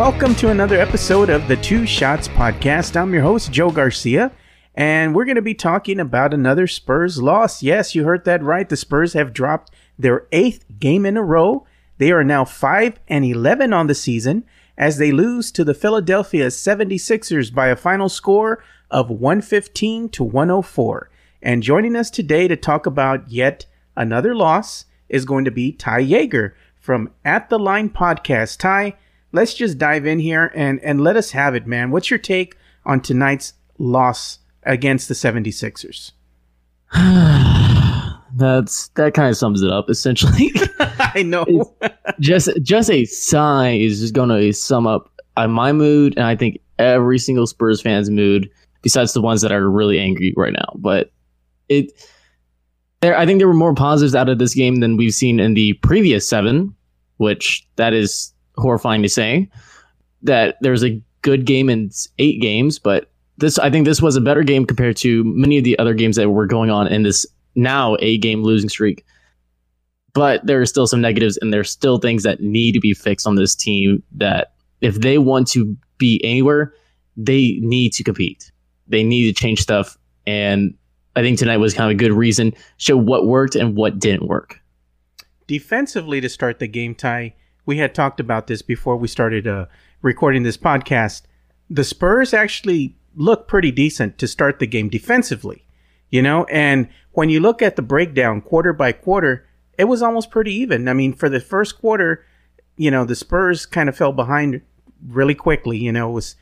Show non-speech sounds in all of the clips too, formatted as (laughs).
Welcome to another episode of the Two Shots Podcast. I'm your host, Joe Garcia, and we're going to be talking about another Spurs loss. Yes, you heard that right. The Spurs have dropped their eighth game in a row. They are now 5 and 11 on the season as they lose to the Philadelphia 76ers by a final score of 115 to 104. And joining us today to talk about yet another loss is going to be Ty Yeager from At the Line Podcast. Ty, let's just dive in here and, and let us have it, man. What's your take on tonight's loss against the 76ers? (sighs) That's that kind of sums it up essentially. (laughs) I know. just just a sigh is just going to sum up uh, my mood, and I think every single Spurs fan's mood, besides the ones that are really angry right now. But it, there, I think there were more positives out of this game than we've seen in the previous seven, which that is horrifying to say. That there's a good game in eight games, but this I think this was a better game compared to many of the other games that were going on in this now a game losing streak. But there are still some negatives, and there's still things that need to be fixed on this team. That if they want to be anywhere, they need to compete. They need to change stuff, and I think tonight was kind of a good reason show what worked and what didn't work. Defensively, to start the game, Ty, we had talked about this before we started uh, recording this podcast. The Spurs actually look pretty decent to start the game defensively, you know, and when you look at the breakdown quarter by quarter, it was almost pretty even. I mean, for the first quarter, you know, the Spurs kind of fell behind really quickly. You know, it was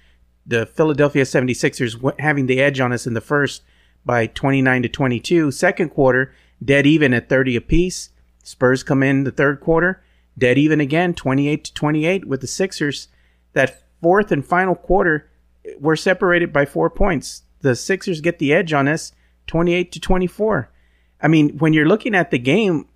the Philadelphia 76ers having the edge on us in the first by 29 to 22. Second quarter, dead even at 30 apiece. Spurs come in the third quarter, dead even again, 28 to 28 with the Sixers. That fourth and final quarter, we're separated by four points. The Sixers get the edge on us 28 to 24. I mean, when you're looking at the game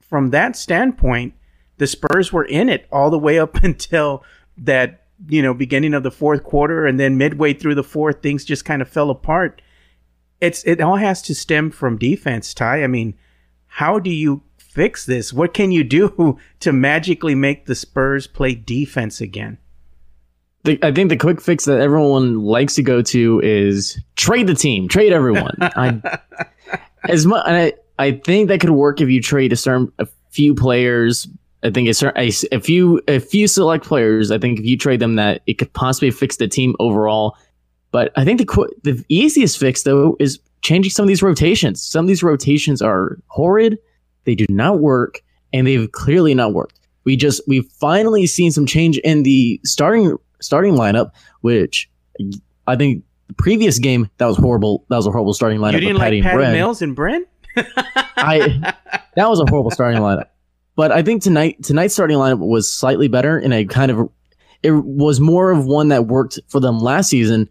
from that standpoint, the Spurs were in it all the way up (laughs) until that, you know, beginning of the fourth quarter and then midway through the fourth things just kind of fell apart. It's it all has to stem from defense, Ty. I mean, how do you fix this? What can you do (laughs) to magically make the Spurs play defense again? the, I think the quick fix that everyone likes to go to is trade the team, trade everyone. (laughs) I, as much, I, I think that could work if you trade a certain a few players. I think it's a, a few a few select players. I think if you trade them, that it could possibly fix the team overall. But I think the the easiest fix though is changing some of these rotations. Some of these rotations are horrid. They do not work, and they've clearly not worked. We just we've finally seen some change in the starting starting lineup, which I think the previous game that was horrible. That was a horrible starting lineup. You didn't like Patty and Mills and Bryn? I that was a horrible starting lineup. But I think tonight tonight's starting lineup was slightly better, and I kind of it was more of one that worked for them last season.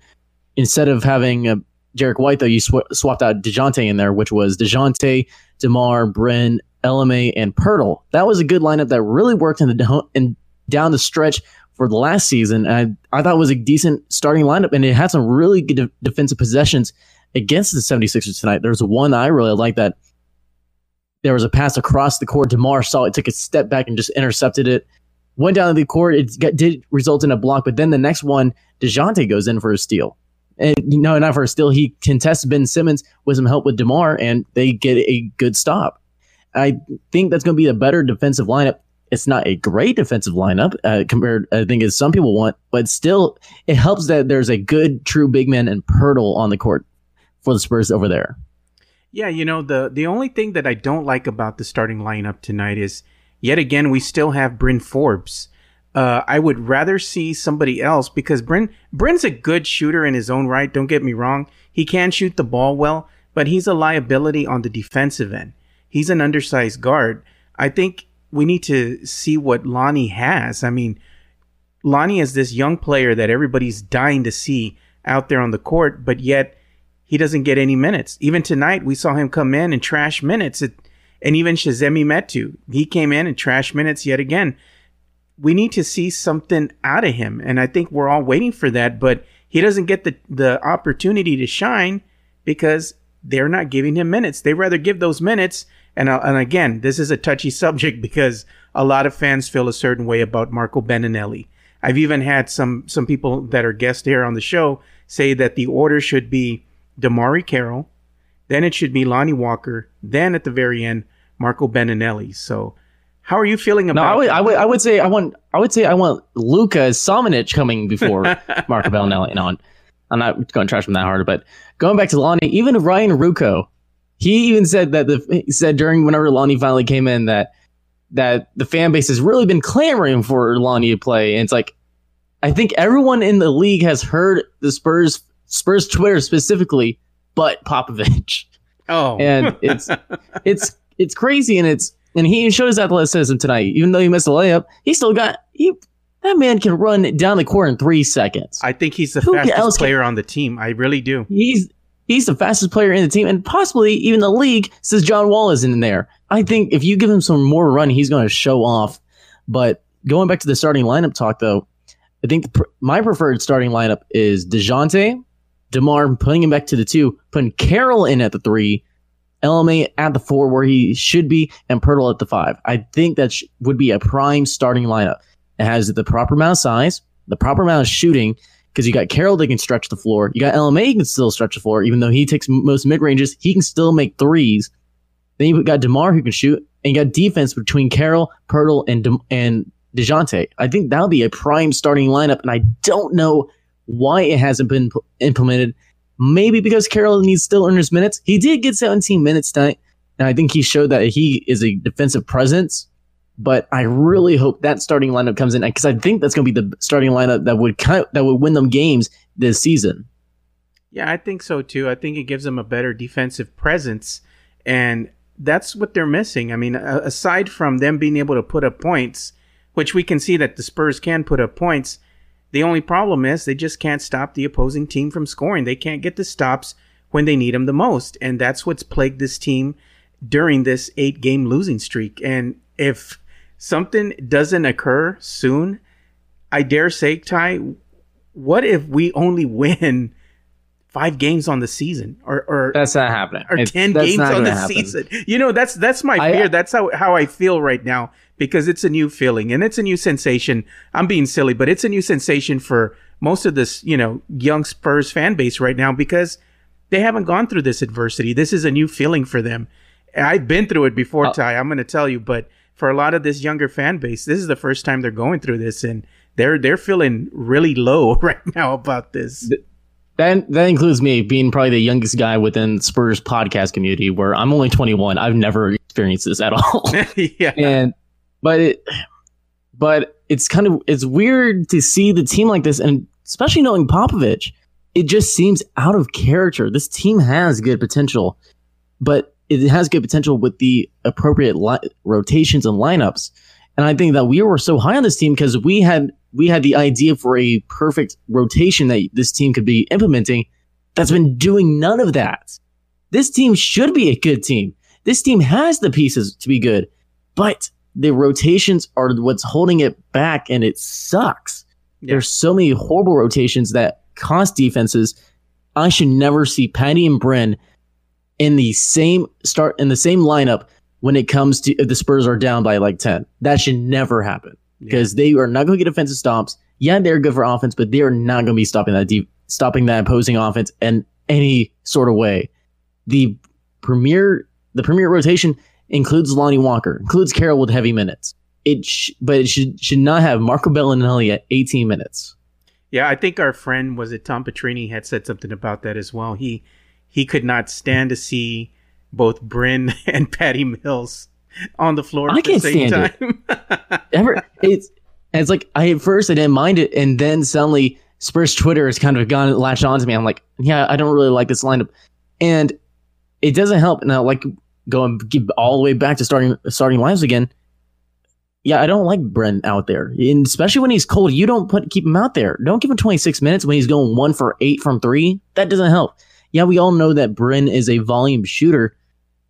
Instead of having uh, a Derrick White, though, you sw- swapped out Dejounte in there, which was Dejounte, Demar, Bryn, LMA, and Poeltl. That was a good lineup that really worked in the in down the stretch for the last season. I, I thought it was a decent starting lineup, and it had some really good de- defensive possessions against the 76ers tonight. There's one I really like that there was a pass across the court. DeMar saw it, took a step back, and just intercepted it. Went down the court. It got, did result in a block, but then the next one, DeJounte goes in for a steal. And no, not for a steal. He contests Ben Simmons with some help with DeMar, and they get a good stop. I think that's going to be a better defensive lineup it's not a great defensive lineup uh, compared, I think, as some people want, but still, it helps that there's a good, true big man and Poeltl on the court for the Spurs over there. Yeah, you know the the only thing that I don't like about the starting lineup tonight is yet again we still have Bryn Forbes. Uh, I would rather see somebody else because Bryn Bryn's a good shooter in his own right. Don't get me wrong; he can shoot the ball well, but he's a liability on the defensive end. He's an undersized guard. I think we need to see what Lonnie has. I mean, Lonnie is this young player that everybody's dying to see out there on the court, but yet he doesn't get any minutes. Even tonight, we saw him come in and trash minutes. It, and even Chimezie Metu, he came in and trash minutes yet again. We need to see something out of him, and I think we're all waiting for that. But he doesn't get the the opportunity to shine because they're not giving him minutes. They rather give those minutes and, uh, and again, this is a touchy (laughs) subject because a lot of fans feel a certain way about Marco Belinelli. I've even had some some people that are guests here on the show say that the order should be DeMarre Carroll, then it should be Lonnie Walker, then at the very end Marco Belinelli. So how are you feeling about? No, I would, I would, I would say I want, I would say I want Luka Samanic coming before (laughs) Marco Belinelli. No, I'm not going to trash him that hard, but going back to Lonnie, even Ryan Ruocco, he even said that the he said during whenever Lonnie finally came in that that the fan base has really been clamoring for Lonnie to play, and it's like I think everyone in the league has heard the Spurs Spurs Twitter specifically, but Popovich. Oh, and it's (laughs) it's it's crazy, and it's and he showed his athleticism tonight. Even though he missed a layup, he still got he. That man can run down the court in three seconds. I think he's the Who fastest player can, on the team. I really do. He's he's the fastest player in the team, and possibly even the league. Says John Wall is in there. I think if you give him some more run, he's going to show off. But going back to the starting lineup talk, though, I think pr- my preferred starting lineup is Dejounte, Demar, putting him back to the two, putting Carroll in at the three, LMA at the four where he should be, and Poeltl at the five. I think that sh- would be a prime starting lineup. It has the proper amount of size, the proper amount of shooting, because you got Carroll that can stretch the floor. You got LMA can still stretch the floor, even though he takes most mid ranges, he can still make threes. Then you got Demar who can shoot, and you got defense between Carroll, Poeltl, and De- and Dejounte. I think that'll be a prime starting lineup, and I don't know why it hasn't been implemented Maybe because Carroll needs still earn his minutes. He did get 17 minutes tonight, and I think he showed that he is a defensive presence. But I really hope that starting lineup comes in because I think that's going to be the starting lineup that would kind of, that would win them games this season. Yeah, I think so too. I think it gives them a better defensive presence, and that's what they're missing. I mean, aside from them being able to put up points, which we can see that the Spurs can put up points, the only problem is they just can't stop the opposing team from scoring. They can't get the stops when they need them the most. And that's what's plagued this team during this eight game losing streak. And if something doesn't occur soon, I dare say, Ty, what if we only win five games on the season or, or that's not happening or it's, 10 games on the happen. season you know that's that's my fear I, that's how, how i feel right now because it's a new feeling and it's a new sensation. I'm being silly, but it's a new sensation for most of this, you know, young Spurs fan base right now because they haven't gone through this adversity. This is a new feeling for them. I've been through it before, oh. Ty. I'm going to tell you, but for a lot of this younger fan base, this is the first time they're going through this, and they're they're feeling really low (laughs) right now about this. That that includes me being probably the youngest guy within Spurs podcast community, where I'm only 21. I've never experienced this at all. (laughs) yeah, and but it, but it's kind of it's weird to see the team like this, and especially knowing Popovich, it just seems out of character. This team has good potential, but it has good potential with the appropriate li- rotations and lineups. And I think that we were so high on this team because we had we had the idea for a perfect rotation that this team could be implementing. That's been doing none of that. This team should be a good team. This team has the pieces to be good, but the rotations are what's holding it back, and it sucks. Yeah. There's so many horrible rotations that cost defenses. I should never see Patty and Bryn in the same start in the same lineup when it comes to if the Spurs are down by like 10. That should never happen because yeah. they are not going to get offensive stops. Yeah, they're good for offense, but they're not going to be stopping that deep, stopping that opposing offense in any sort of way. The premier the premier rotation includes Lonnie Walker, includes Carroll with heavy minutes. It sh- but it should should not have Marco Belinelli at 18 minutes. Yeah, I think our friend was it Tom Petrini had said something about that as well. He he could not stand to see both Bryn (laughs) and Patty Mills on the floor I at the same time. It. (laughs) Ever it's it's like I at first I didn't mind it, and then suddenly Spurs Twitter has kind of gone latched on to me. I'm like, yeah, I don't really like this lineup, and it doesn't help. Now, like going all the way back to starting starting lines again. Yeah, I don't like Bryn out there, and especially when he's cold. You don't put keep him out there. Don't give him 26 minutes when he's going one for eight from three. That doesn't help. Yeah, we all know that Bryn is a volume shooter,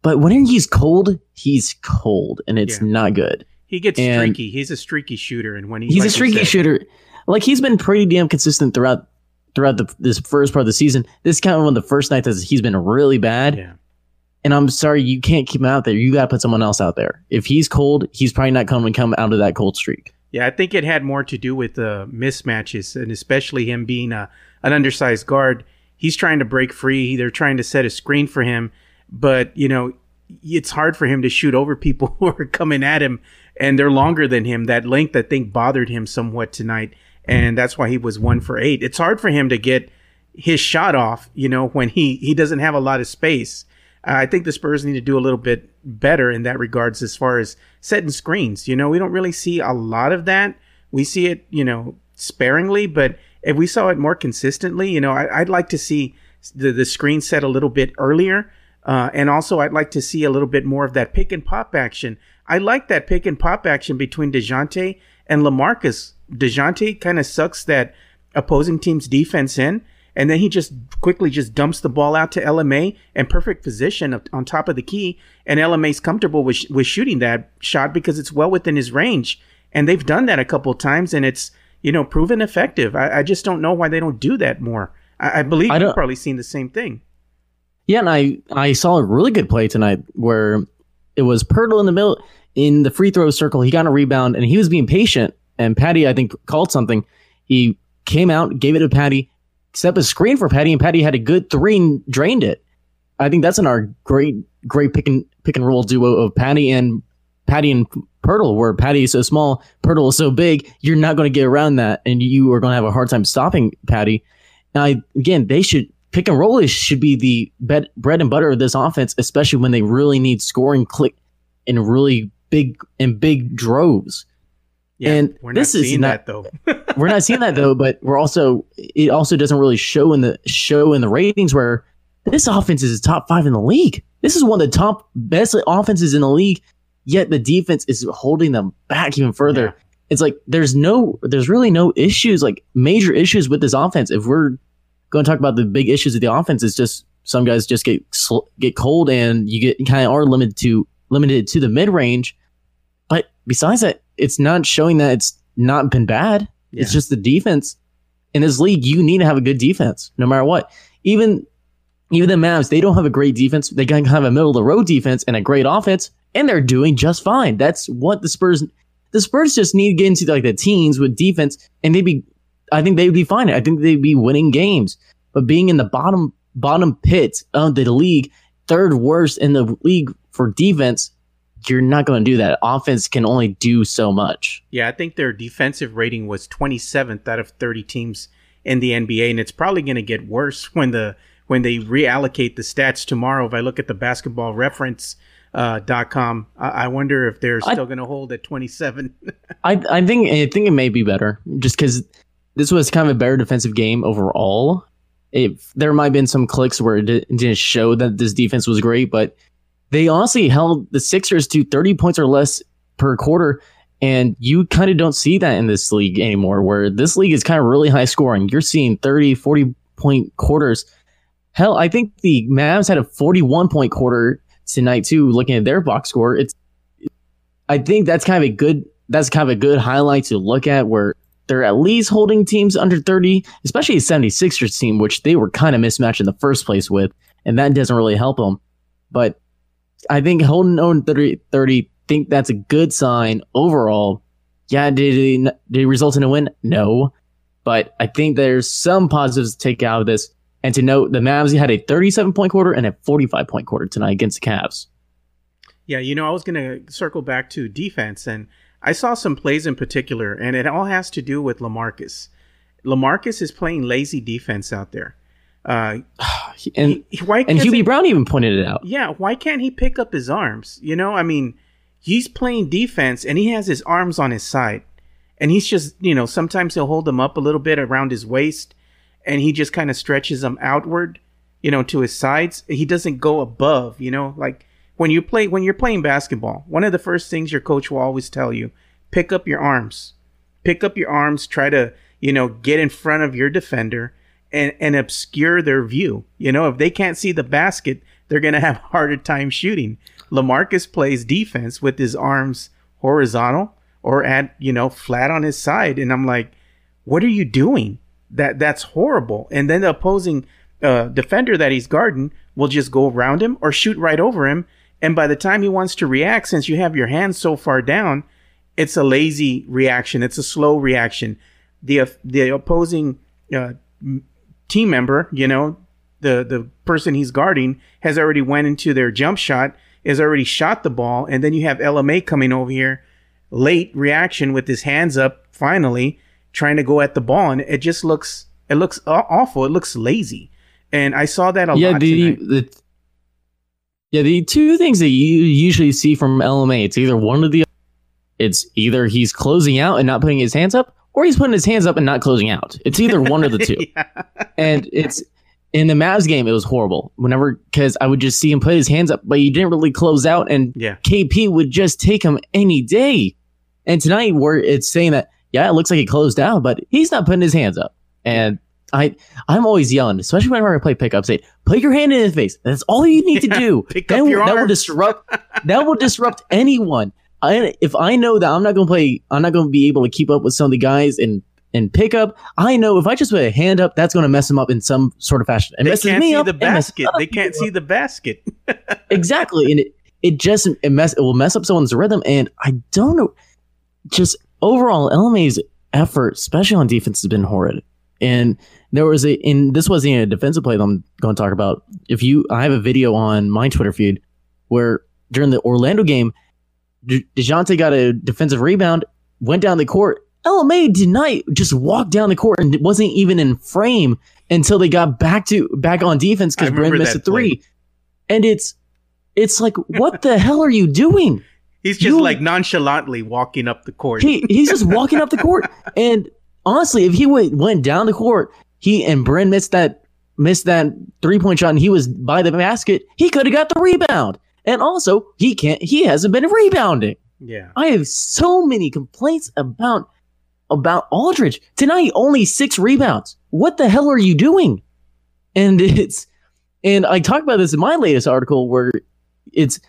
but when he's cold, he's cold, and it's yeah. not good. He gets and streaky. He's a streaky shooter, and when he's, he's like a streaky shooter, like he's been pretty damn consistent throughout throughout the, this first part of the season. This is kind of one of the first nights that he's been really bad. Yeah. And I'm sorry, you can't keep him out there. You got to put someone else out there. If he's cold, he's probably not going to come out of that cold streak. Yeah, I think it had more to do with the mismatches and especially him being a, an undersized guard. He's trying to break free. They're trying to set a screen for him, but you know, it's hard for him to shoot over people (laughs) who are coming at him and they're longer than him. That length, I think, bothered him somewhat tonight, and that's why he was one for eight. It's hard for him to get his shot off, you know, when he he doesn't have a lot of space. I think the Spurs need to do a little bit better in that regards as far as setting screens. You know, we don't really see a lot of that. We see it, you know, sparingly, but if we saw it more consistently, you know, I, would like to see the, the screen set a little bit earlier. Uh, and also, I'd like to see a little bit more of that pick and pop action. I like that pick and pop action between DeJounte and Lamarcus. DeJounte kind of sucks that opposing team's defense in, and then he just quickly just dumps the ball out to LMA and perfect position on top of the key, and LMA's comfortable with, with shooting that shot because it's well within his range. And they've done that a couple times, and it's you know proven effective. I, I just don't know why they don't do that more. I, I believe I you've probably seen the same thing. Yeah, and I I saw a really good play tonight where it was Poeltl in the middle in the free throw circle. He got a rebound and he was being patient. And Patty, I think, called something. He came out, gave it to Patty, set a screen for Patty, and Patty had a good three and drained it. I think that's in our great great pick and pick and roll duo of Patty and Patty and Poeltl, where Patty is so small, Poeltl is so big. You're not going to get around that, and you are going to have a hard time stopping Patty. Now, again, they should pick and roll should be the bed, bread and butter of this offense, especially when they really need scoring click in really big in big droves. Yeah, and we're this not is seeing not, that though. (laughs) we're not seeing that though, but we're also it also doesn't really show in the show in the ratings where this offense is top five in the league. This is one of the top best offenses in the league, yet the defense is holding them back even further. Yeah. It's like there's no there's really no issues like major issues with this offense. If we're going to talk about the big issues of the offense is just some guys just get get cold and you get kind of are limited to limited to the mid range. But besides that, it's not showing that it's not been bad. Yeah. It's just the defense in this league. You need to have a good defense, no matter what. Even even the Mavs, they don't have a great defense. They can have a middle of the road defense and a great offense, and they're doing just fine. That's what the Spurs. The Spurs just need to get into like the teens with defense, and they'd be I think they'd be fine. I think they'd be winning games. But being in the bottom bottom pit of the league, third worst in the league for defense, you're not going to do that. Offense can only do so much. Yeah, I think their defensive rating was 27th out of 30 teams in the NBA, and it's probably going to get worse (laughs) when the when they reallocate the stats tomorrow. If I look at the basketball reference uh, dot com, I, I wonder if they're still going to hold at 27. (laughs) I I think I think it may be better just because this was kind of a better defensive game overall. If there might have been some clicks where it didn't show that this defense was great, but they honestly held the Sixers to 30 points or less per quarter. And you kind of don't see that in this league anymore, where this league is kind of really high scoring. You're seeing 30, 40 point quarters. Hell, I think the Mavs had a 41 point quarter tonight too. Looking at their box score, it's. I think that's kind of a good. That's kind of a good highlight to look at where they're at least holding teams under 30, especially a 76ers team, which they were kind of mismatched in the first place with, and that doesn't really help them. But I think holding on 30, 30 think that's a good sign overall. Yeah, did it, did it result in a win? No. But I think there's some positives to take out of this. And to note, the Mavs had a 37 point quarter and a 45 point quarter tonight against the Cavs. Yeah, you know, I was going to circle back to defense, and I saw some plays in particular, and it all has to do with Lamarcus. Lamarcus is playing lazy defense out there. Uh, (sighs) (sighs) (sighs) and he, why and Hubie Brown even pointed it out. Yeah, why can't he pick up his arms? You know, I mean, he's playing defense and he has his arms on his side, and he's just, you know, sometimes he'll hold them up a little bit around his waist, and he just kind of stretches them outward, you know, to his sides. He doesn't go above, you know, like when you play when you're playing basketball, one of the first things your coach will always tell you, pick up your arms. Pick up your arms, try to, you know, get in front of your defender and and obscure their view. You know, if they can't see the basket, they're going to have a harder time shooting. LaMarcus plays defense with his arms horizontal or at, you know, flat on his side and I'm like, "What are you doing?" That that's horrible. And then the opposing uh, defender that he's guarding will just go around him or shoot right over him and by the time he wants to react, since you have your hands so far down, it's a lazy reaction. It's a slow reaction. The the opposing uh, team member, you know, the the person he's guarding has already went into their jump shot, has already shot the ball, and then you have LMA coming over here, late reaction with his hands up, finally trying to go at the ball, and it just looks it looks awful. It looks lazy, and I saw that a yeah, lot. The, the yeah, the two things that you usually see from LMA, it's either one of the it's either he's closing out and not putting his hands up, or he's putting his hands up and not closing out. It's either one of the (laughs) two. yeah. And it's in the Mavs game, it was horrible. Whenever because I would just see him put his hands up, but he didn't really close out, and yeah. KP would just take him any day. And tonight, where it's saying that yeah, it looks like he closed out, but he's not putting his hands up. And I I'm always yelling, especially whenever I play pickup, say, put your hand in his face. That's all you need to (laughs) do. Pick that, up your that arm. will disrupt that will disrupt (laughs) anyone. I, if I know that I'm not going to play, I'm not going to be able to keep up with some of the guys in in pickup. I know if I just put a hand up, that's going to mess them up in some sort of fashion. It they can't see up. the basket. They can't see the basket. (laughs) exactly, and it it just it mess it will mess up someone's rhythm. And I don't know, just overall, LMA's effort, especially on defense, has been horrid. And there was a, and this wasn't even a defensive play that I'm going to talk about. If you, I have a video on my Twitter feed where during the Orlando game, De- DeJounte got a defensive rebound, went down the court. LMA not just walked down the court and wasn't even in frame until they got back to back on defense because Bryn missed a play. three. And it's it's like, what the (laughs) hell are you doing? He's just You- like nonchalantly walking up the court. He he's just walking up the court. (laughs) And honestly, if he went went down the court, he and Bryn missed that missed that three point shot, and he was by the basket, he could have got the rebound. And also, he can't. He hasn't been rebounding. yeah. I have so many complaints about about Aldridge tonight. Only six rebounds. What the hell are you doing? And (laughs) it's and I talked about this in my latest article where it's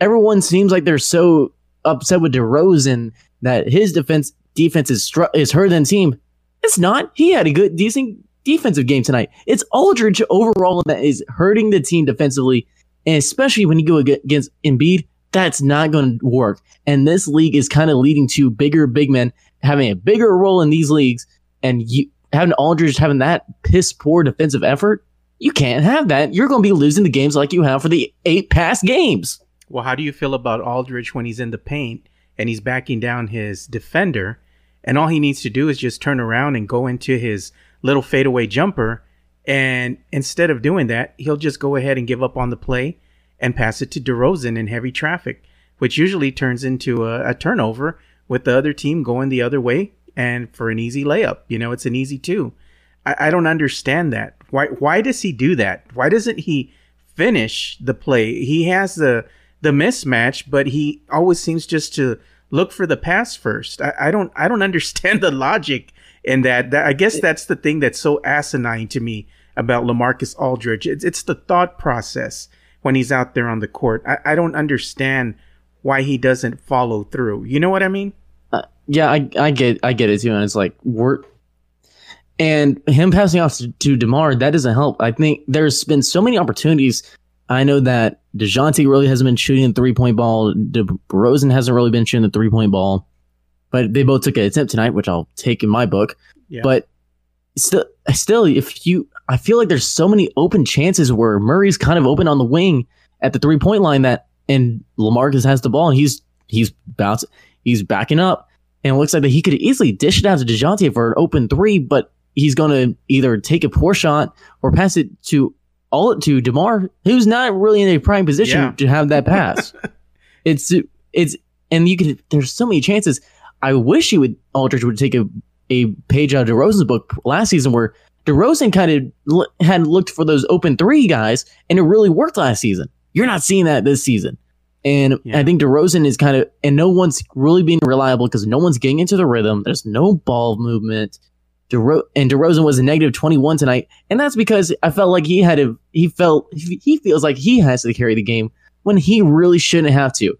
everyone seems like they're so upset with DeRozan that his defense defense is str- is hurt than team. It's not. He had a good decent defensive game tonight. It's Aldridge overall that is hurting the team defensively, and especially when you go against Embiid, that's not going to work. And this league is kind of leading to bigger big men having a bigger role in these leagues, and you having Aldridge having that piss poor defensive effort. You can't have that. You're going to be losing the games like you have for the eight past games. Well, how do you feel about Aldridge when he's in the paint and he's backing down his defender, and all he needs to do is just turn around and go into his little fadeaway jumper, and instead of doing that, he'll just go ahead and give up on the play and pass it to DeRozan in heavy traffic, which usually turns into a, a turnover with the other team going the other way and for an easy layup. You know, it's an easy two. I, I don't understand that. Why why does he do that? Why doesn't he finish the play? He has the the mismatch, but he always seems just to look for the pass first. I, I don't I don't (laughs) understand the logic in that. that. I guess that's the thing that's so asinine to me about Lamarcus Aldridge. It's, it's the thought process when he's out there on the court. I, I don't understand why he doesn't follow through. You know what I mean? Uh, yeah, I, I get I get it too, and it's like we're and him passing off to, to Demar that doesn't help. I think there's been so many opportunities. I know that Dejounte really hasn't been shooting the three point ball. DeRozan hasn't really been shooting the three point ball, but they both took an attempt tonight, which I'll take in my book. Yeah. But still, still, if you, I feel like there's so many open chances where Murray's kind of open on the wing at the three point line that, and Lamarcus has the ball and he's he's bouncing, he's backing up, and it looks like that he could easily dish it out to Dejounte for an open three, but he's going to either take a poor shot or pass it to all to Demar, who's not really in a prime position Yeah. to have that pass. (laughs) it's it's and you could there's so many chances. I wish he would Aldridge would take a a page out of DeRozan's book last season where DeRozan kind of l- had looked for those open three guys and it really worked last season. You're not seeing that this season. And Yeah. I think DeRozan is kind of, and no one's really being reliable because no one's getting into the rhythm. There's no ball movement. DeRo- and DeRozan was a negative 21 tonight. And that's because I felt like he had to, he felt, he feels like he has to carry the game when he really shouldn't have to.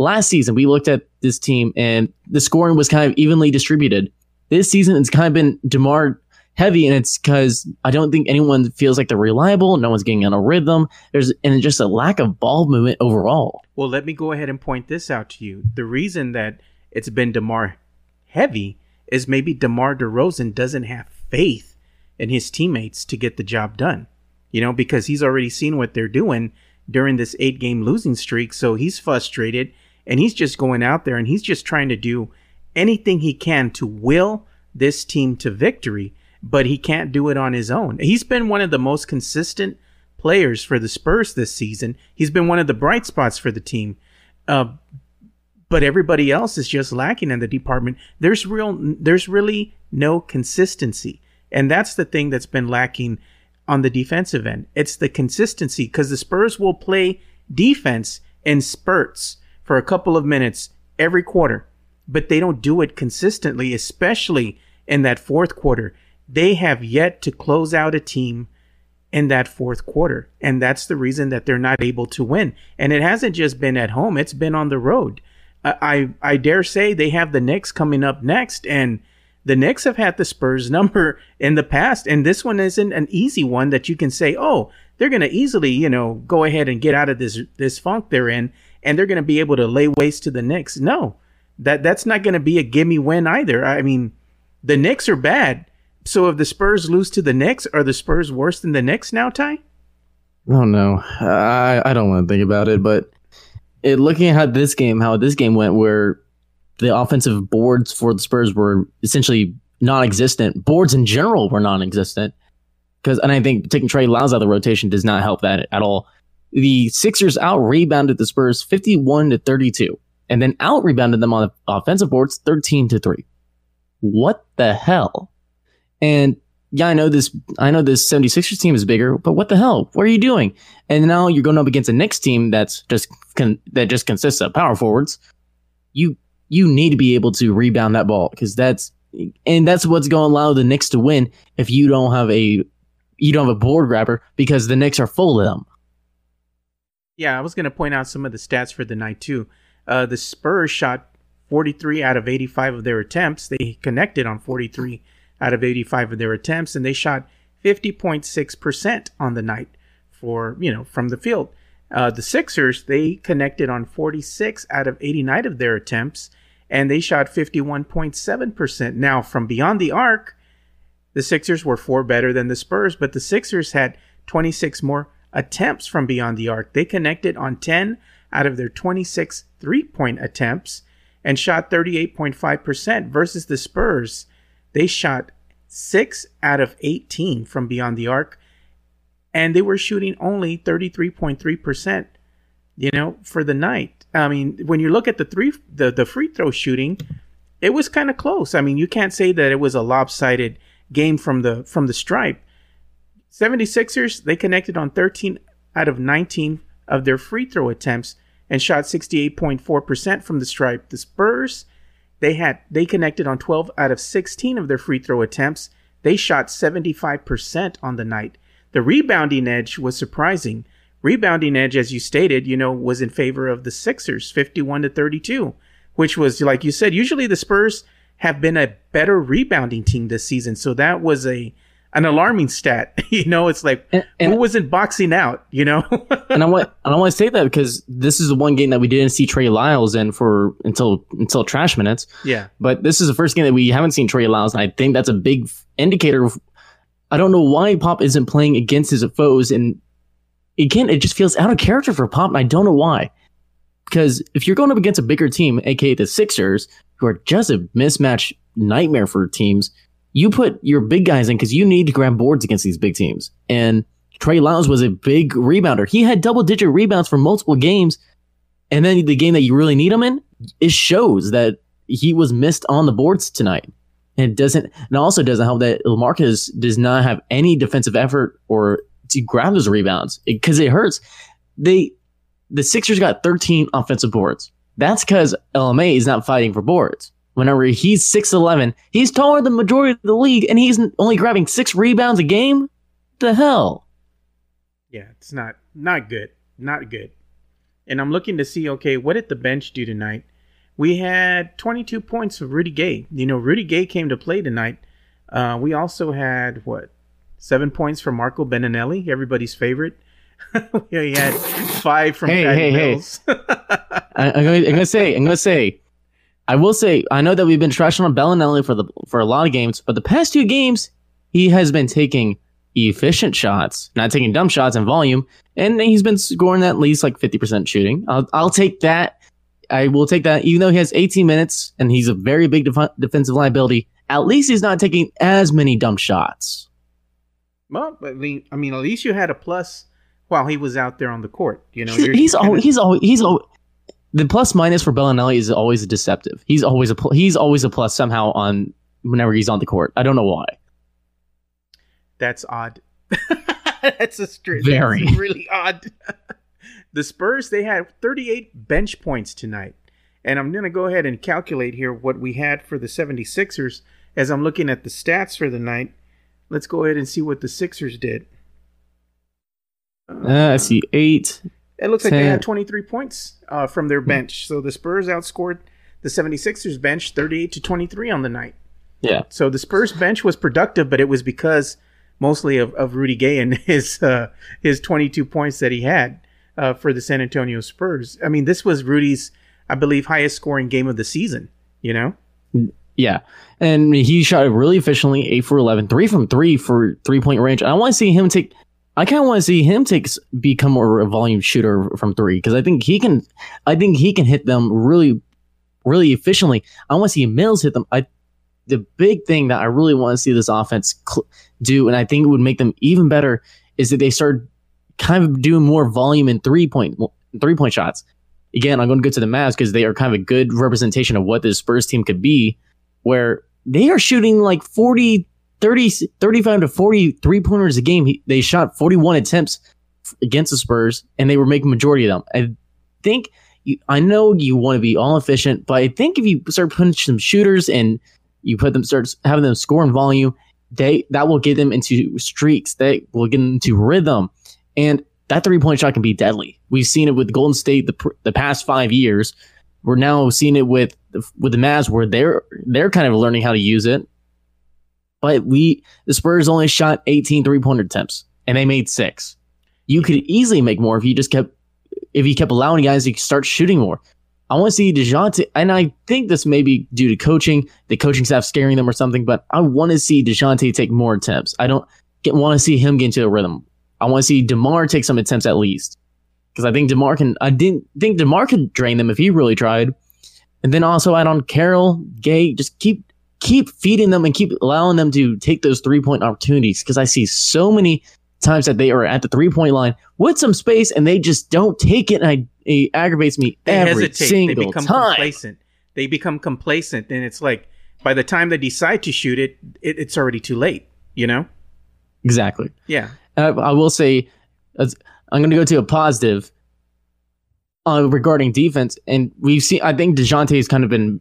Last season, we looked at this team and the scoring was kind of evenly distributed. This season, it's kind of been DeMar heavy, and it's because I don't think anyone feels like they're reliable. No one's getting on a rhythm. There's and just a lack of ball movement overall. Well, let me go ahead and point this out to you. The reason that it's been DeMar heavy is maybe DeMar DeRozan doesn't have faith in his teammates to get the job done. You know, because he's already seen what they're doing during this eight game losing streak. So he's frustrated and he's just going out there and he's just trying to do anything he can to will this team to victory, but he can't do it on his own. He's been one of the most consistent players for the Spurs this season. He's been one of the bright spots for the team. Uh, but everybody else is just lacking in the department. There's real there's really no consistency. And that's the thing that's been lacking on the defensive end. It's the consistency because the Spurs will play defense in spurts for a couple of minutes every quarter, but they don't do it consistently, especially in that fourth quarter. They have yet to close out a team in that fourth quarter. And that's the reason that they're not able to win. And it hasn't just been at home, it's been on the road. I, I dare say they have the Knicks coming up next, and the Knicks have had the Spurs (laughs) number in the past, and this one isn't an easy one that you can say, oh, they're going to easily, you know, go ahead and get out of this this funk they're in, and they're going to be able to lay waste to the Knicks. No, that that's not going to be a gimme win either. I mean, the Knicks are bad, so if the Spurs lose to the Knicks, are the Spurs worse than the Knicks now, Ty? Oh no, I I don't want to think about it, but it, looking at how this game, how this game went, where the offensive boards for the Spurs were essentially non-existent. Boards in general were non-existent. Because, and I think taking Trey Lyles out of the rotation does not help that at all. The Sixers out rebounded the Spurs 51 to 32, and then out rebounded them on offensive boards 13 to 3. What the hell? And yeah, I know this, I know this 76ers team is bigger, but what the hell? What are you doing? And now you're going up against a Knicks team that's just, con- that just consists of power forwards. You, you need to be able to rebound that ball because that's, and that's what's going to allow the Knicks to win if you don't have a, you don't have a board grabber because the Knicks are full of them. Yeah, I was going to point out some of the stats for the night too. Uh, the Spurs shot 43 out of 85 of their attempts. They connected on 43 out of 85 of their attempts, and they shot 50.6% on the night for, you know, from the field. Uh, the Sixers, they connected on 46 out of 89 of their attempts, and they shot 51.7%. Now, from beyond the arc, the Sixers were four better than the Spurs, but the Sixers had 26 more attempts from beyond the arc. They connected on 10 out of their 26 three point attempts and shot 38.5% versus the Spurs they shot six out of 18 from beyond the arc, and they were shooting only 33.3%, you know, for the night. I mean, when you look at the three, the, the free throw shooting, it was kind of close. I mean, you can't say that it was a lopsided game from the from the stripe. 76ers, they connected on 13 out of 19 of their free throw attempts and shot 68.4% from the stripe. The Spurs, they had they connected on 12 out of 16 of their free throw attempts. They shot 75% on the night. The rebounding edge was surprising. Rebounding edge, as you stated, you know, was in favor of the Sixers, 51 to 32, which was, like you said, usually the Spurs have been a better rebounding team this season. So that was a an alarming stat. (laughs) you know, it's like and, and, who wasn't boxing out, you know? (laughs) and I want I don't want to say that because this is the one game that we didn't see Trey Lyles in for until until trash minutes. Yeah. But this is the first game that we haven't seen Trey Lyles, and I think that's a big indicator of I don't know why Pop isn't playing against his foes and again, it just feels out of character for Pop, and I don't know why. Because if you're going up against a bigger team, aka the Sixers, who are just a mismatch nightmare for teams, you put your big guys in because you need to grab boards against these big teams. And Trey Lyles was a big rebounder. He had double digit rebounds for multiple games. And then the game that you really need him in, it shows that he was missed on the boards tonight. And it doesn't, and also doesn't help that Lamarcus does not have any defensive effort or to grab those rebounds because it, it hurts. They, the Sixers got 13 offensive boards. That's because LMA is not fighting for boards whenever he's 6'11, he's taller than the majority of the league and he's only grabbing six rebounds a game? The hell? Yeah, it's not not good. Not good. And I'm looking to see, okay, what did the bench do tonight? We had 22 points for Rudy Gay. You know, Rudy Gay came to play tonight. Uh, we also had, what, seven points for Marco Belinelli, everybody's favorite. (laughs) he had five from hey, hey, Mills. hey. (laughs) I, going to say, I'm going to say, I will say I know that we've been trashing on Belinelli for the for a lot of games, but the past two games he has been taking efficient shots, not taking dumb shots in volume, and he's been scoring at least like 50% shooting. I'll, I'll take that. I will take that, even though he has 18 minutes and he's a very big def- defensive liability. At least he's not taking as many dumb shots. Well, I mean, I mean, at least you had a plus while he was out there on the court. You know, he's he's always, he's always he's always the plus minus for Belinelli is always deceptive. He's always a pl- he's always a plus somehow on whenever he's on the court. I don't know why. That's odd. (laughs) that's a straight. Very (laughs) really odd. (laughs) the Spurs they had 38 bench points tonight, and I'm gonna go ahead and calculate here what we had for the 76ers as I'm looking at the stats for the night. Let's go ahead and see what the Sixers did. Uh, I see eight. It looks 10. like they had 23 points uh, from their bench. So the Spurs outscored the 76ers bench 38 to 23 on the night. Yeah. So the Spurs bench was productive, but it was because mostly of, of Rudy Gay and (laughs) his uh, his 22 points that he had uh, for the San Antonio Spurs. I mean, this was Rudy's, I believe, highest scoring game of the season. You know. Yeah. And he shot really efficiently, 8 for 11, 3 from 3 for three point range. I want to see him take I kind of want to see him take become a volume shooter from 3 because I think he can I think he can hit them really really efficiently. I want to see Mills hit them. I the big thing that I really want to see this offense cl- do and I think it would make them even better is that they start kind of doing more volume in three point three point shots. Again, I'm going to go to the Mavs because they are kind of a good representation of what this Spurs team could be where they are shooting like 40, 30, 35 to 40 three pointers a game. They shot 41 attempts against the Spurs and they were making majority of them. I think you, I know you want to be all efficient, but I think if you start putting some shooters and you put them start having them score in volume, they that will get them into streaks. That will get into rhythm, and that three point shot can be deadly. We've seen it with Golden State the the past five years. We're now seeing it with with the Mavs where they're they're kind of learning how to use it. But we the Spurs only shot 18 three-pointer attempts and they made 6. You could easily make more if you just kept if you kept allowing guys to start shooting more. I want to see DeJounte, and I think this may be due to coaching, the coaching staff scaring them or something, but I want to see DeJounte take more attempts. I don't get, want to see him get into a rhythm. I want to see DeMar take some attempts at least. Because I think DeMar can, I didn't think DeMar could drain them if he really tried. And then also add on Carroll, Gay, just keep keep feeding them and keep allowing them to take those three point opportunities because I see so many times that they are at the three point line with some space and they just don't take it. And I, it aggravates me they every hesitate. single they become time. Complacent. They become complacent, and it's like by the time they decide to shoot it, it it's already too late. You know? Exactly. Yeah. Uh, I will say, I'm going to go to a positive uh, regarding defense, and we've seen. I think Dejounte has kind of been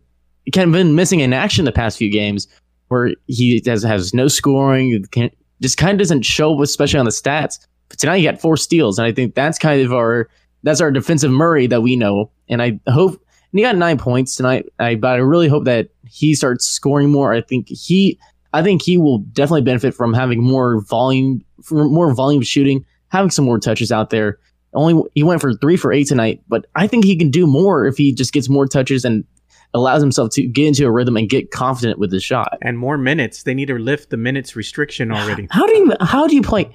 kind of been missing in action the past few games, where he has has no scoring, just kind of doesn't show, especially on the stats. But tonight he got four steals, and I think that's kind of our that's our defensive Murray that we know. And I hope and he got nine points tonight. I but I really hope that he starts scoring more. I think he I think he will definitely benefit from having more volume, more volume shooting, having some more touches out there. Only he went for three for eight tonight, but I think he can do more if he just gets more touches and allows himself to get into a rhythm and get confident with his shot. And more minutes. They need to lift the minutes restriction (sighs) already. How do you how do you play?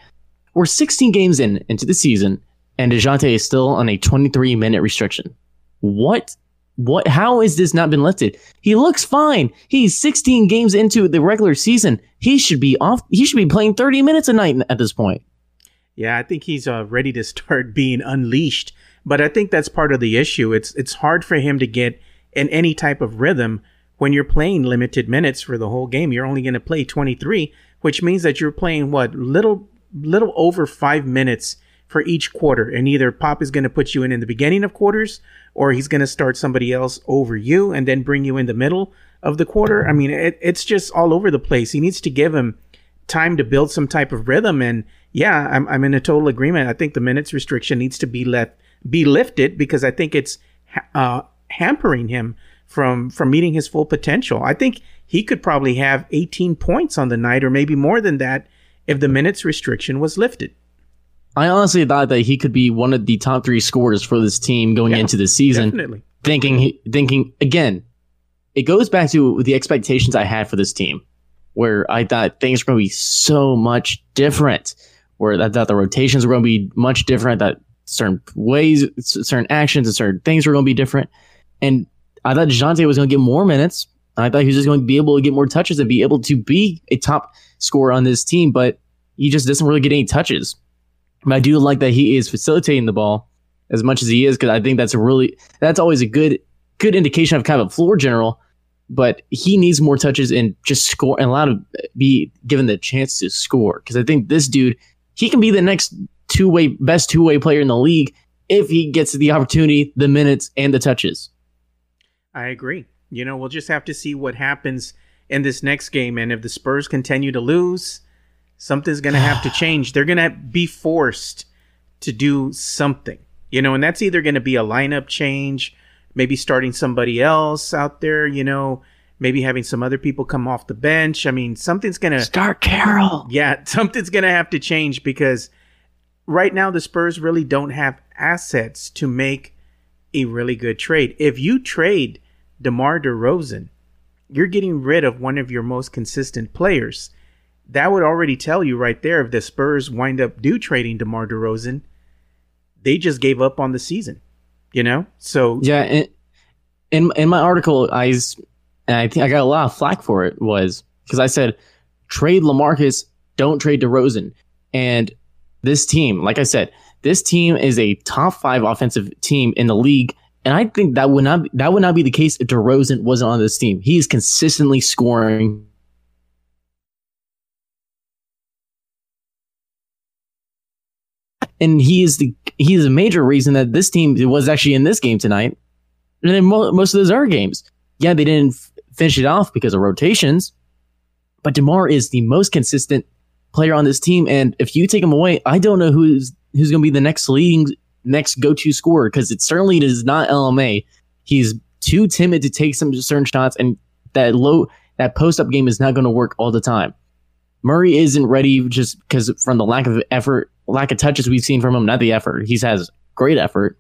We're 16 games in into the season, and Dejounte is still on a 23 minute restriction. What? What? How has this not been lifted? He looks fine. He's 16 games into the regular season. He should be off. He should be playing 30 minutes a night at this point. Yeah, I think he's uh, ready to (laughs) start being unleashed. But I think that's part of the issue. It's it's hard for him to get in any type of rhythm when you're playing limited minutes for the whole game. You're only going to play 23, which means that you're playing what little little over five minutes for each quarter. And either Pop is going to put you in in the beginning of quarters, or he's going to start somebody else over you and then bring you in the middle of the quarter. I mean, it, it's just all over the place. He needs to give him time to build some type of rhythm. And yeah, I'm, I'm in a total agreement. I think the minutes restriction needs to be left be lifted because I think it's uh, hampering him from from meeting his full potential. I think he could probably have 18 points on the night or maybe more than that if the minutes restriction was lifted. I honestly thought that he could be one of the top three scorers for this team going Yeah, into the season. Definitely. Thinking, thinking again, it goes back to the expectations I had for this team, where I thought things were going to be so much different, where I thought the rotations were going to be much different, that certain ways, certain actions, and certain things were going to be different. And I thought DeJounte was going to get more minutes. I thought he was just going to be able to get more touches and be able to be a top scorer on this team, but he just doesn't really get any touches. But I do like that he is facilitating the ball as much as he is because I think that's a really that's always a good good indication of kind of a floor general. But he needs more touches and just score and allow to be given the chance to score because I think this dude he can be the next two way best two way player in the league if he gets the opportunity, the minutes, and the touches. I agree. You know, we'll just have to see what happens in this next game, and if the Spurs continue to lose, something's going to have to (sighs) change. They're going to be forced to do something. You know, and that's either going to be a lineup change, maybe starting somebody else out there, you know, maybe having some other people come off the bench. I mean, something's going to start Carroll. Yeah, (laughs) something's going to have to change because right now the Spurs really don't have assets to make a really good trade. If you trade DeMar DeRozan, you're getting rid of one of your most consistent players. That would already tell you right there if the Spurs wind up do trading DeMar DeRozan, they just gave up on the season. You know? So Yeah, in in my article I I think I got a lot of flack for it was because I said trade LaMarcus, don't trade DeRozan. And this team, like I said, this team is a top five offensive team in the league. And I think that would not that would not be the case if DeRozan wasn't on this team. He is consistently scoring. And he is the he is a major reason that this team was actually in this game tonight. And in mo- most of those other games. Yeah, they didn't f- finish it off because of rotations. But DeMar is the most consistent player on this team. And if you take him away, I don't know who's who's going to be the next leading next go to scorer because it certainly is not LMA. He's too timid to take some certain shots, and that low that post up game is not going to work all the time. Murray isn't ready just because from the lack of effort, lack of touches we've seen from him. Not the effort; he has great effort.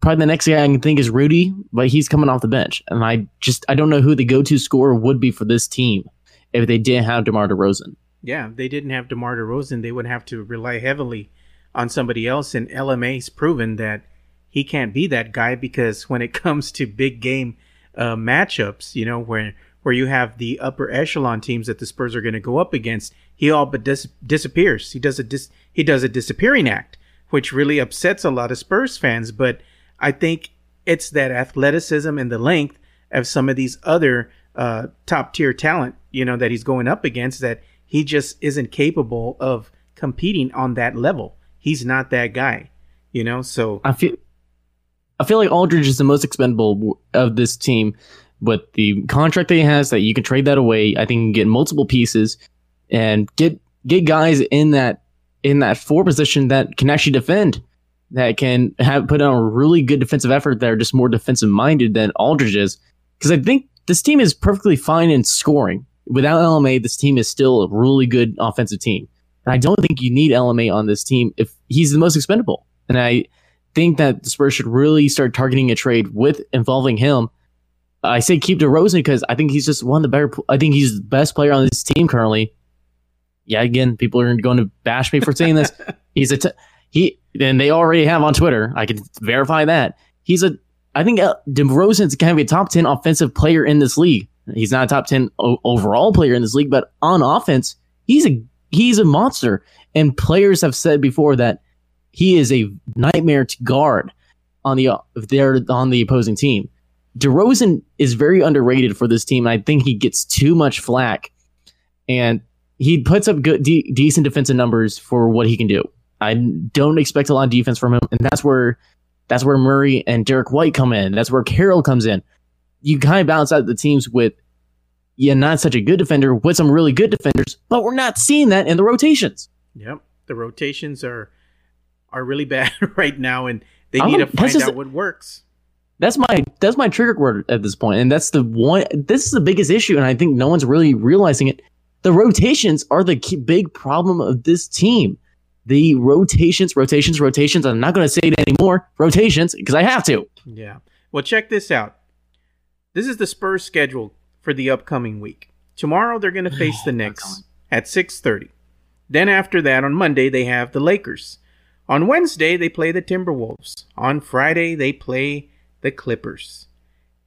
Probably the next guy I can think is Rudy, but he's coming off the bench, and I just I don't know who the go to scorer would be for this team if they didn't have DeMar DeRozan yeah, if they didn't have DeMar DeRozan, they would have to rely heavily on somebody else. And LMA's proven that he can't be that guy because when it (laughs) comes to big game uh, matchups, you know, where where you have the upper echelon teams that the Spurs are going to go up against, he all but dis- disappears. He does a dis- he does a disappearing act, which really upsets a lot of Spurs fans. But I think it's that athleticism and the length of some of these other uh, top tier talent, you know, that he's going up against that he just isn't capable of competing on that level. He's not that guy, you know. So I feel I feel like Aldridge is the most expendable of this team, but the contract that he has that you can trade that away. I think you can get multiple pieces and get get guys in that in that four position that can actually defend, that can have put on a really good defensive effort. That are just more defensive minded than Aldridge is, because I think this team is perfectly fine in scoring without LMA, this team is still a really good offensive team. And I don't think you need LMA on this team if he's the most expendable. And I think that the Spurs should really start targeting a trade with involving him. I say keep DeRozan because I think he's just one of the better. I think he's the best player on this team currently. Yeah, again, people are going to bash me for saying this. (laughs) he's a t- he, and they already have on Twitter. I can verify that he's a. I think uh, DeRozan's kind of a top ten offensive player in this league. He's not a top 10 o- overall player in this league, but on offense, he's a he's a monster. And players have said before that he is a nightmare to guard on the if on the opposing team. DeRozan is very underrated for this team. I think he gets too much flack, and he puts up good, de- decent defensive numbers for what he can do. I don't expect a lot of defense from him, and that's where that's where Murray and Derek White come in. That's where Carroll comes in you kind of balance out the teams with yeah, not such a good defender with some really good defenders, but we're not seeing that in the rotations. Yep, the rotations are are really (laughs) bad right now, and they need oh, to find out what works. That's my that's my trigger word at this point, and that's the one. This is the biggest issue, and I think no one's really realizing it. The rotations are the key, big problem of this team. The rotations, rotations, rotations. I'm not going to say it anymore. Rotations because I have to. Yeah. Well, check this out This is the Spurs schedule for the upcoming week. Tomorrow they're going (sighs) to face the Knicks at 6:30. Then after that on Monday they have the Lakers. On Wednesday they play the Timberwolves. On Friday they play the Clippers.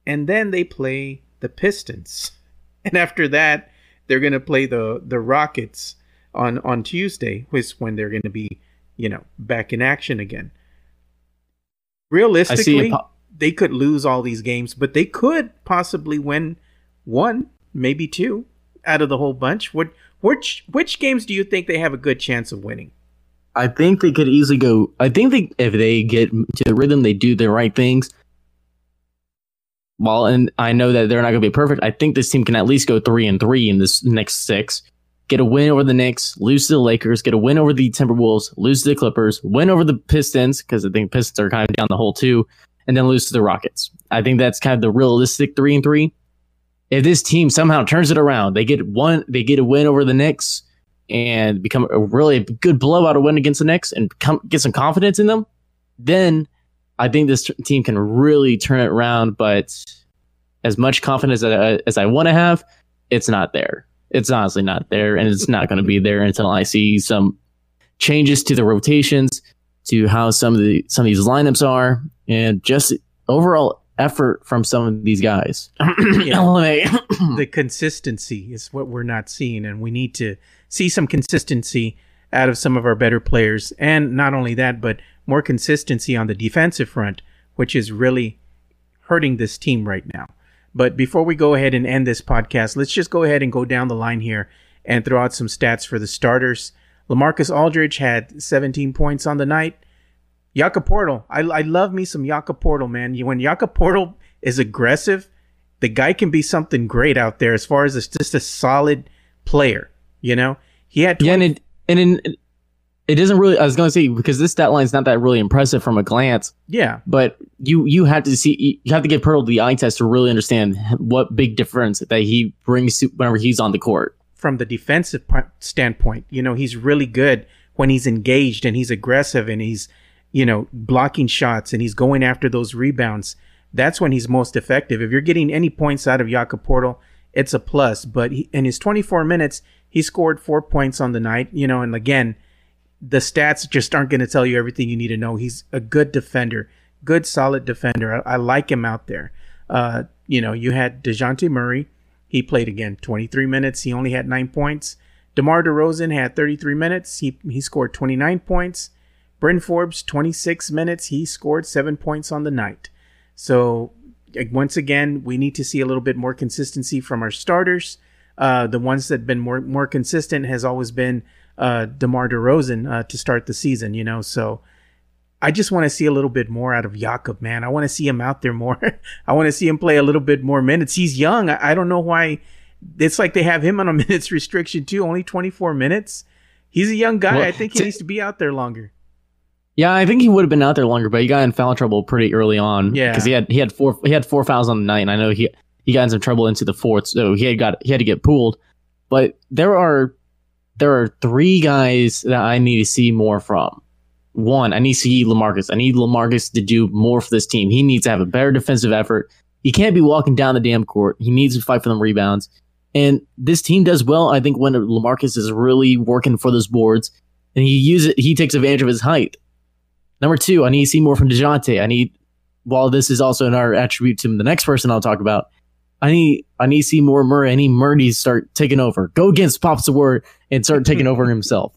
And then they play the Pistons. (laughs) And after that they're going to play the the Rockets on on Tuesday, which when they're going to be, you know, back in action again. Realistically, po- they could lose all these games, but they could possibly win one, maybe two out of the whole bunch. What which which games do you think they have a good chance of winning? I think they could easily go. I think they, if they get to the rhythm, they do the right things. Well, and I know that they're not going to be perfect. I think this team can at least go three and three in this next six. Get a win over the Knicks, lose to the Lakers, get a win over the Timberwolves, lose to the Clippers, win over the Pistons because I think Pistons are kind of down the hole too, and then lose to the Rockets. I think that's kind of the realistic three and three. If this team somehow turns it around, they get one, they get a win over the Knicks and become a really good blowout win against the Knicks and come, get some confidence in them, then I think this t- team can really turn it around. But as much confidence as I, as I want to have, it's not there. It's honestly not there, and it's not going to be there until I see some changes to the rotations, to how some of the some of these lineups are, and just overall effort from some of these guys. (clears throat) (clears throat) the consistency is what we're not seeing, and we need to see some consistency out of some of our better players. And not only that, but more consistency on the defensive front, which is really hurting this team right now. But before we go ahead and end this podcast, let's just go ahead and go down the line here and throw out some stats for the starters. Lamarcus Aldridge had 17 points on the night. Jakob Poeltl. I, I love me some Jakob Poeltl, man. When Jakob Poeltl is aggressive, the guy can be something great out there as far as it's just a solid player. You know, he had 20- yeah, and it, and in, it doesn't really. I was going to say because this stat line is not that really impressive from a glance. Yeah, but you you have to see you have to get Poeltl the eye test to really understand what big difference that he brings to whenever he's on the court. From the defensive standpoint, you know, he's really good when he's engaged and he's aggressive and he's you know, blocking shots and he's going after those rebounds, that's when he's most effective. If you're getting any points out of Jakob Poeltl, it's a plus. But he, in his 24 minutes, he scored four points on the night. You know, and again, the stats just aren't going to tell you everything you need to know. He's a good defender, good solid defender. I, I like him out there. Uh, you know, you had Dejounte Murray. He played again 23 minutes. He only had nine points. DeMar DeRozan had 33 minutes. He he scored 29 points. Bryn Forbes, 26 minutes. He scored seven points on the night. So, once again, we need to see a little bit more consistency from our starters. Uh, the ones that have been more more consistent has always been uh, DeMar DeRozan uh, to start the season, you know. So, I just want to see a little bit more out of Jakob, man. I want to see him out there more. (laughs) I want to see him play a little bit more minutes. He's young. I, I don't know why. It's like they have him on a (laughs) minutes restriction too, only 24 minutes. He's a young guy. Well, I think he t- needs to be out there longer. Yeah, I think he would have been out there longer, but he got in foul trouble pretty early on. Yeah, because he had he had four he had four fouls on the night, and I know he he got in some trouble into the fourth, so he had got he had to get pulled. But there are there are three guys that I need to see more from. One, I need to see Lamarcus. I need Lamarcus to do more for this team. He needs to have a better defensive effort. He can't be walking down the damn court. He needs to fight for them rebounds. And this team does well, I think, when Lamarcus is really working for those boards and he uses he takes advantage of his height. Number two, I need to see more from Dejounte. I need, while this is also another attribute to the next person I'll talk about, I need I need to see more Murray. I need Murray to start taking over. Go against Pops word and start taking over (laughs) himself.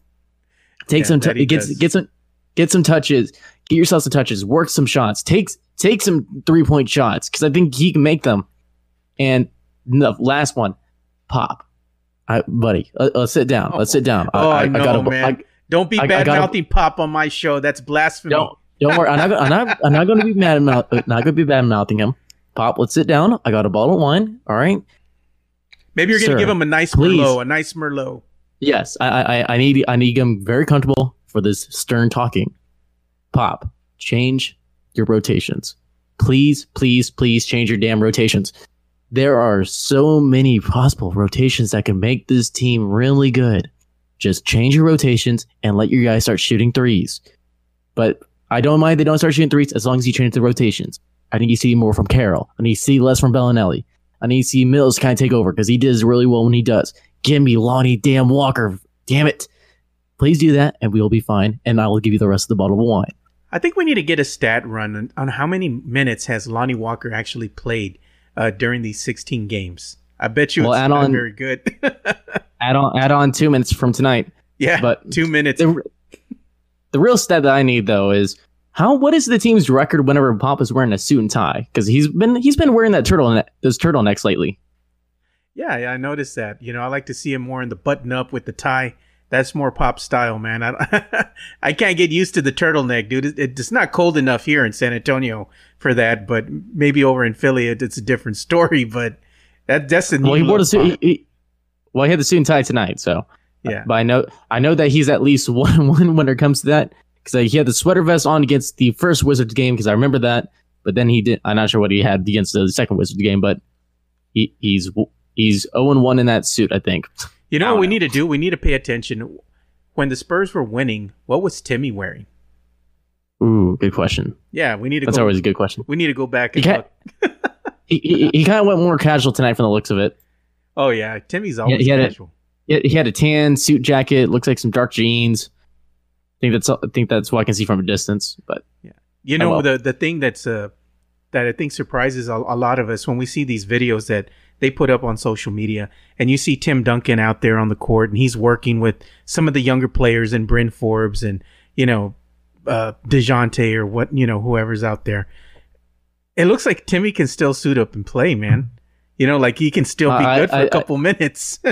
Take yeah, some t- get get some get some touches. Get yourself some touches. Work some shots. Take take some three point shots because I think he can make them. And the last one, Pop, I, buddy, uh, let's sit down. Let's sit down. Oh, I, I, I, know, I gotta, man. Don't be bad mouthing Pop on my show. That's blasphemy. Don't don't worry. I'm not. I'm not. I'm not going to be mad mouth. Uh, not going to be bad mouthing him. Pop, let's sit down. I got a bottle of wine. All right. Maybe you're going to give him a nice please. Merlot. A nice Merlot. Yes, I, I, I need. I need him very comfortable for this stern talking. Pop, change your rotations. Please, please, please change your damn rotations. There are so many possible rotations that can make this team really good. Just change your rotations and let your guys start shooting threes. But I don't mind they don't start shooting threes as long as you change the rotations. I need to see more from Carroll. I need to see less from Belinelli. I need to see Mills kind of take over because he does really well when he does. Give me Lonnie damn Walker. Damn it. Please do that and we will be fine. And I will give you the rest of the bottle of wine. I think we need to get a stat run on, on how many minutes has Lonnie Walker actually played uh, during these 16 games. I bet you Well, it's not on- very good. (laughs) Add on add on two minutes from tonight. yeah, But two minutes. The, the real stat that I need though is how what is the team's record whenever Pop is wearing a suit and tie? Because he's been he's been wearing that turtleneck those turtlenecks lately. Yeah, yeah, I noticed that. You know, I like to see him more in the button up with the tie. That's more pop style, man. I, (laughs) I can't get used to the turtleneck, dude. It, it's not cold enough here in San Antonio for that, but maybe over in Philly it, it's a different (laughs) story. But that that's the Well, he wore the suit. He, he, well, he had the suit and tie tonight, so Yeah, but I know I know that he's at least (laughs) one one when it comes to that because uh, he had the sweater vest on against the first Wizards game because I remember that. But then he did. I'm not sure what he had against the second Wizards game, but he, he's he's 0 1 in that suit. I think. you know what don't we know. need to do? We need to pay attention. When the Spurs were winning, what was Timmy wearing? Ooh, good question. Yeah, we need to That's go. always a good question. we need to go back and can't- look. (laughs) He, he, he kind of went more casual tonight from the looks of it. Oh yeah, Timmy's always he had casual. He he had a tan suit jacket. Looks like some dark jeans. I think that's I think that's what I can see from a distance. But yeah, You know the the thing that's uh that I think surprises a, a lot of us when we see these videos that they put up on social media, and you see Tim Duncan out there on the court, and he's working with some of the younger players, and Bryn Forbes, and you know uh, Dejounte or what you know whoever's out there. It looks like Timmy can still suit up and play, man. You know, like he can still be I- good for I- a I- couple minutes. (laughs)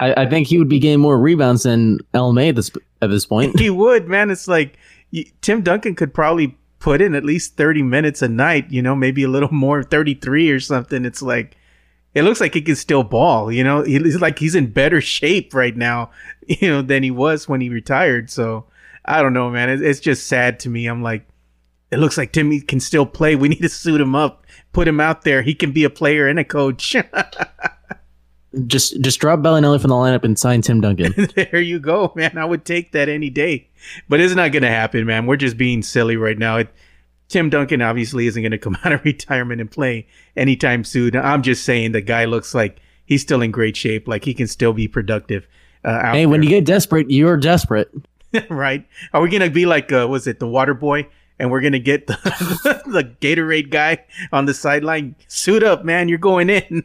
I, I think he would be getting more rebounds than LMA at this at this point. he would, man. It's like you, Tim Duncan could probably put in at least 30 minutes a night, you know, maybe a little more, 33 or something. It's like, it looks like he can still ball, you know, he's like he's in better shape right now, (laughs) you know, than he was when he retired. So I don't know, man. It, it's just sad to me. I'm like, it looks like Timmy can still play. We need to suit him up, put him out there. He can be a player and a coach. (laughs) just just drop Belinelli from the lineup and sign Tim Duncan. (laughs) there you go, man. I would take that any day. But it's not going to happen, man. We're just being silly right now. It, Tim Duncan obviously isn't going to come (laughs) out of retirement and play anytime soon. I'm just saying the guy looks like he's still in great shape. Like he can still be productive. Uh, hey, when there, you get desperate, you're desperate. right? Are we going to be like, uh, was it the water boy? And we're going to get the, (laughs) the Gatorade guy on the sideline. Suit up, man. You're going in.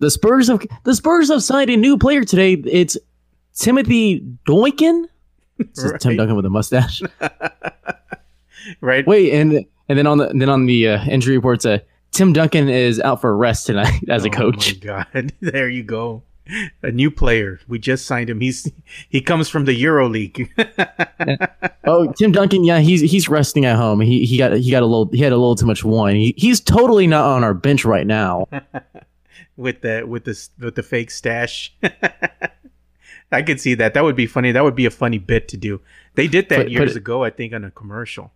The Spurs have the Spurs have signed a new player today. It's Timothy Doinkin. Is Tim Duncan with a mustache. (laughs) right? Wait, and and then on the then on the uh, injury reports, uh, Tim Duncan is out for rest tonight (laughs) as a coach. Oh my god! There you go, (laughs) a new player. We just signed him. He's he comes from the Euro League. (laughs) Oh, Tim Duncan, yeah, he's he's resting at home. He he got he got a little he had a little too much wine. He, he's totally not on our bench right now. (laughs) with the with the with the fake stash. I could see that. That would be funny. That would be a funny bit to do. They did that Put- put years it- ago, I think, on a commercial.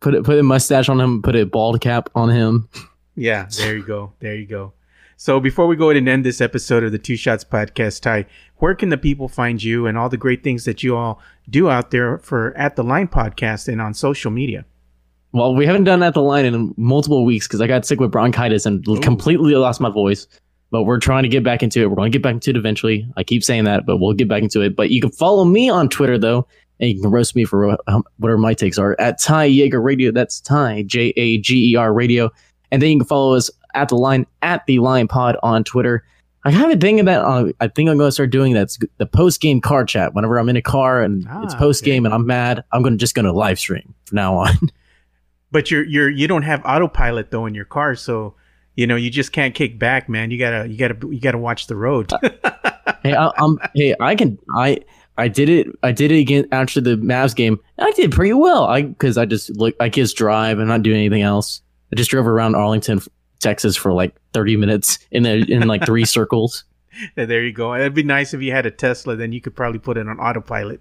Put it put a mustache on him. Put a bald cap on him. Yeah, there you go. There you go. So before we go ahead and end this episode of the Two Shots Podcast, Ty, where can the people find you and all the great things that you all do out there for At the Line Podcast and on social media? Well, we haven't done at the line in multiple weeks because I got sick with bronchitis and completely lost my voice. But we're trying to get back into it. We're going to get back into it eventually. I keep saying that, but we'll get back into it. But you can follow me on Twitter though, and you can roast me for um, whatever my takes are at Ty Jager Radio. That's Ty J A G E R Radio, and then you can follow us at the line at the Line Pod on Twitter. I have a thing about. uh, I think I'm going to start doing. That's the post game car chat. Whenever I'm in a car and it's Ah, post game okay. and I'm mad, I'm going to just going to live stream from now on. (laughs) But you're you're you don't have autopilot though in your car, so you know you just can't kick back, man. You gotta you gotta you gotta watch the road. (laughs) hey, I, I'm. Hey, I can. I. I did it. I did it again after the Mavs game. and I did pretty well. I because I just look. I just drive and not do anything else. I just drove around Arlington, Texas, for like 30 minutes in a, in like three (laughs) circles. there you go. It'd be nice if you had a Tesla, then you could probably put it on autopilot.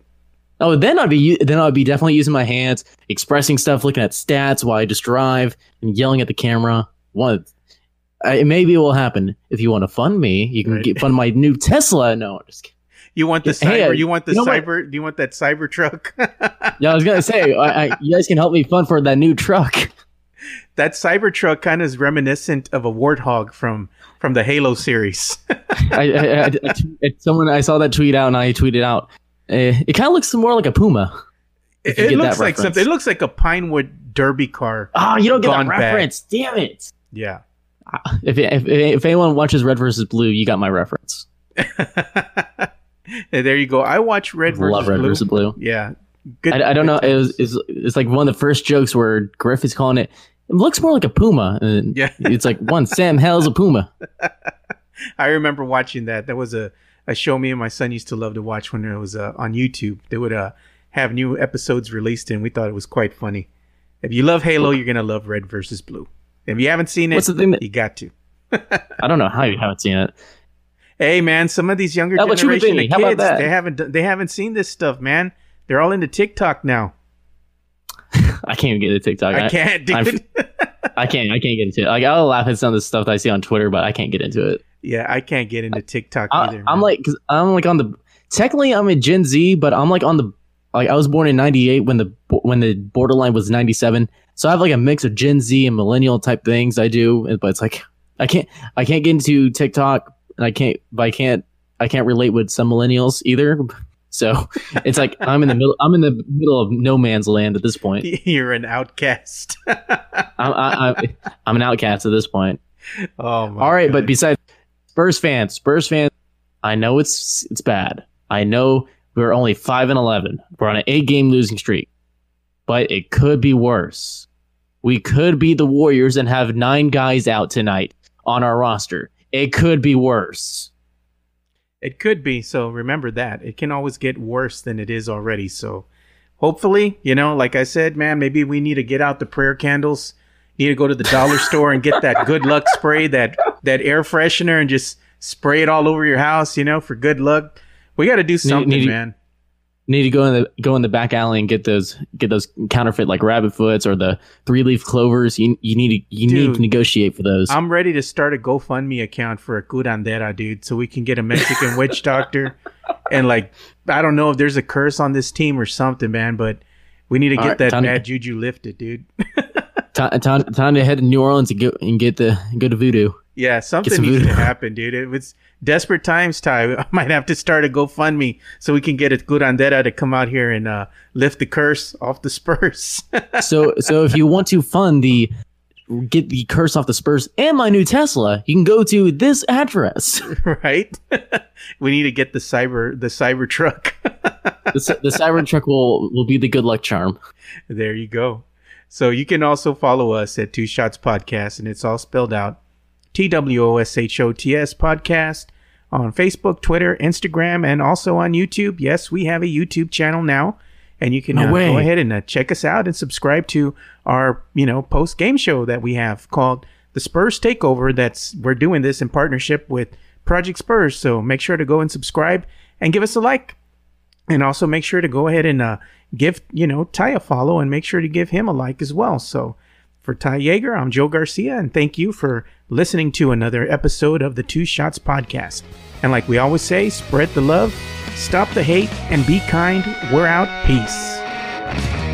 Oh, then I'd be then I'd be definitely using my hands, expressing stuff, looking at stats while I just drive and yelling at the camera. One, I, maybe it will happen if you want to fund me. You can Right. get fund my new Tesla. No, I'm just kidding. You want the hey, cyber? uh, you want the you know what? cyber? Do you want that cyber truck? Yeah, I was gonna say, (laughs) I, I, you guys can help me fund for that new truck. That Cybertruck kind of is reminiscent of a warthog from from the Halo series. (laughs) I, I, I, I, someone I saw that tweet out, and I tweeted out. Uh, it kind of looks more like a Puma. It, it looks like something. It looks like a Pinewood Derby car. Oh, you don't get that reference. Damn it. Yeah. If, if if anyone watches Red versus Blue, you got my reference. (laughs) there you go. I watch Red versus Love Red Blue. versus Blue. Yeah. Good, I, I don't know. It was, it's, it's like one of the first jokes where Grif is calling it. It looks more like a puma. And yeah. (laughs) it's like one Sam Hell's a puma. (laughs) I remember watching that. That was a, a show me and my son used to love to watch when it was uh, on YouTube. They would uh, have new episodes released, and we thought it was quite funny. If you love Halo, you're gonna love Red versus Blue. If you haven't seen it, What's the thing that, you got to. (laughs) I don't know how you haven't seen it. Hey man, some of these younger how generation of kids, they haven't they haven't seen this stuff, man. They're all into TikTok now. (laughs) I can't even get into TikTok. I can't, dude. I can't. I can't get into it. Like I'll laugh at some of the stuff that I see on Twitter, but I can't get into it. Yeah, I can't get into TikTok I, either. I'm man. like, cause I'm like on the. Technically, I'm a Gen Z, but I'm like on the. Like I was born in '98 when the when the borderline was '97, so I have like a mix of Gen Z and millennial type things I do. But it's like I can't I can't get into TikTok, and I can't. But I can't. I can't relate with some millennials either. (laughs) So it's like I'm in the middle. I'm in the middle of no man's land at this point. (laughs) You're an outcast. (laughs) I'm, I, am an outcast at this point. Oh, all right. God. But besides Spurs fans, Spurs fans, I know it's it's bad. I know we're only five and eleven. We're on an eight game losing streak, but it could be worse. We could be the Warriors and have nine guys out tonight on our roster. It could be worse. It could be. So remember that. It can always get worse than it is already. So hopefully, you know, like I said, man, maybe we need to get out the prayer candles. Need to go to the dollar store and get that good luck spray, that that air freshener and just spray it all over your house, you know, for good luck. We got to do something, need, need, man need to go in the go in the back alley and get those get those counterfeit like rabbit foots or the three leaf clovers. You you need to you dude, need to negotiate for those. I'm ready to start a GoFundMe account for a curandera, dude, so we can get a Mexican witch doctor. (laughs) And like I don't know if there's a curse on this team or something, man, but we need to get right, that bad to, juju lifted, dude. (laughs) time, time, time to head to New Orleans and go and get the go to voodoo. Yeah, something needs to happen, dude. It was desperate times, Ty. (laughs) I might have to start a GoFundMe so we can get a curandera to come out here and uh, lift the curse off the Spurs. (laughs) so, so if you want to fund the get the curse off the Spurs and my new Tesla, you can go to this address. (laughs) Right. we need to get the cyber the cyber truck. the, the cyber truck will will be the good luck charm. There you go. So you can also follow us at Two Shots Podcast, and it's all spelled out TWOSHOTS podcast on Facebook, Twitter, Instagram, and also on YouTube. Yes, we have a YouTube channel now, and you can no uh, go ahead and uh, check us out and subscribe to our you know post game show that we have called the Spurs Takeover. That's we're doing this in partnership with Project Spurs. So make sure to go and subscribe and give us a like, and also make sure to go ahead and uh, give you know Ty a follow and make sure to give him a like as well. So for Ty Yeager, I'm Joe Garcia, and thank you for listening to another episode of the Two Shots Podcast. And like we always say, spread the love, stop the hate, and be kind. We're out. Peace.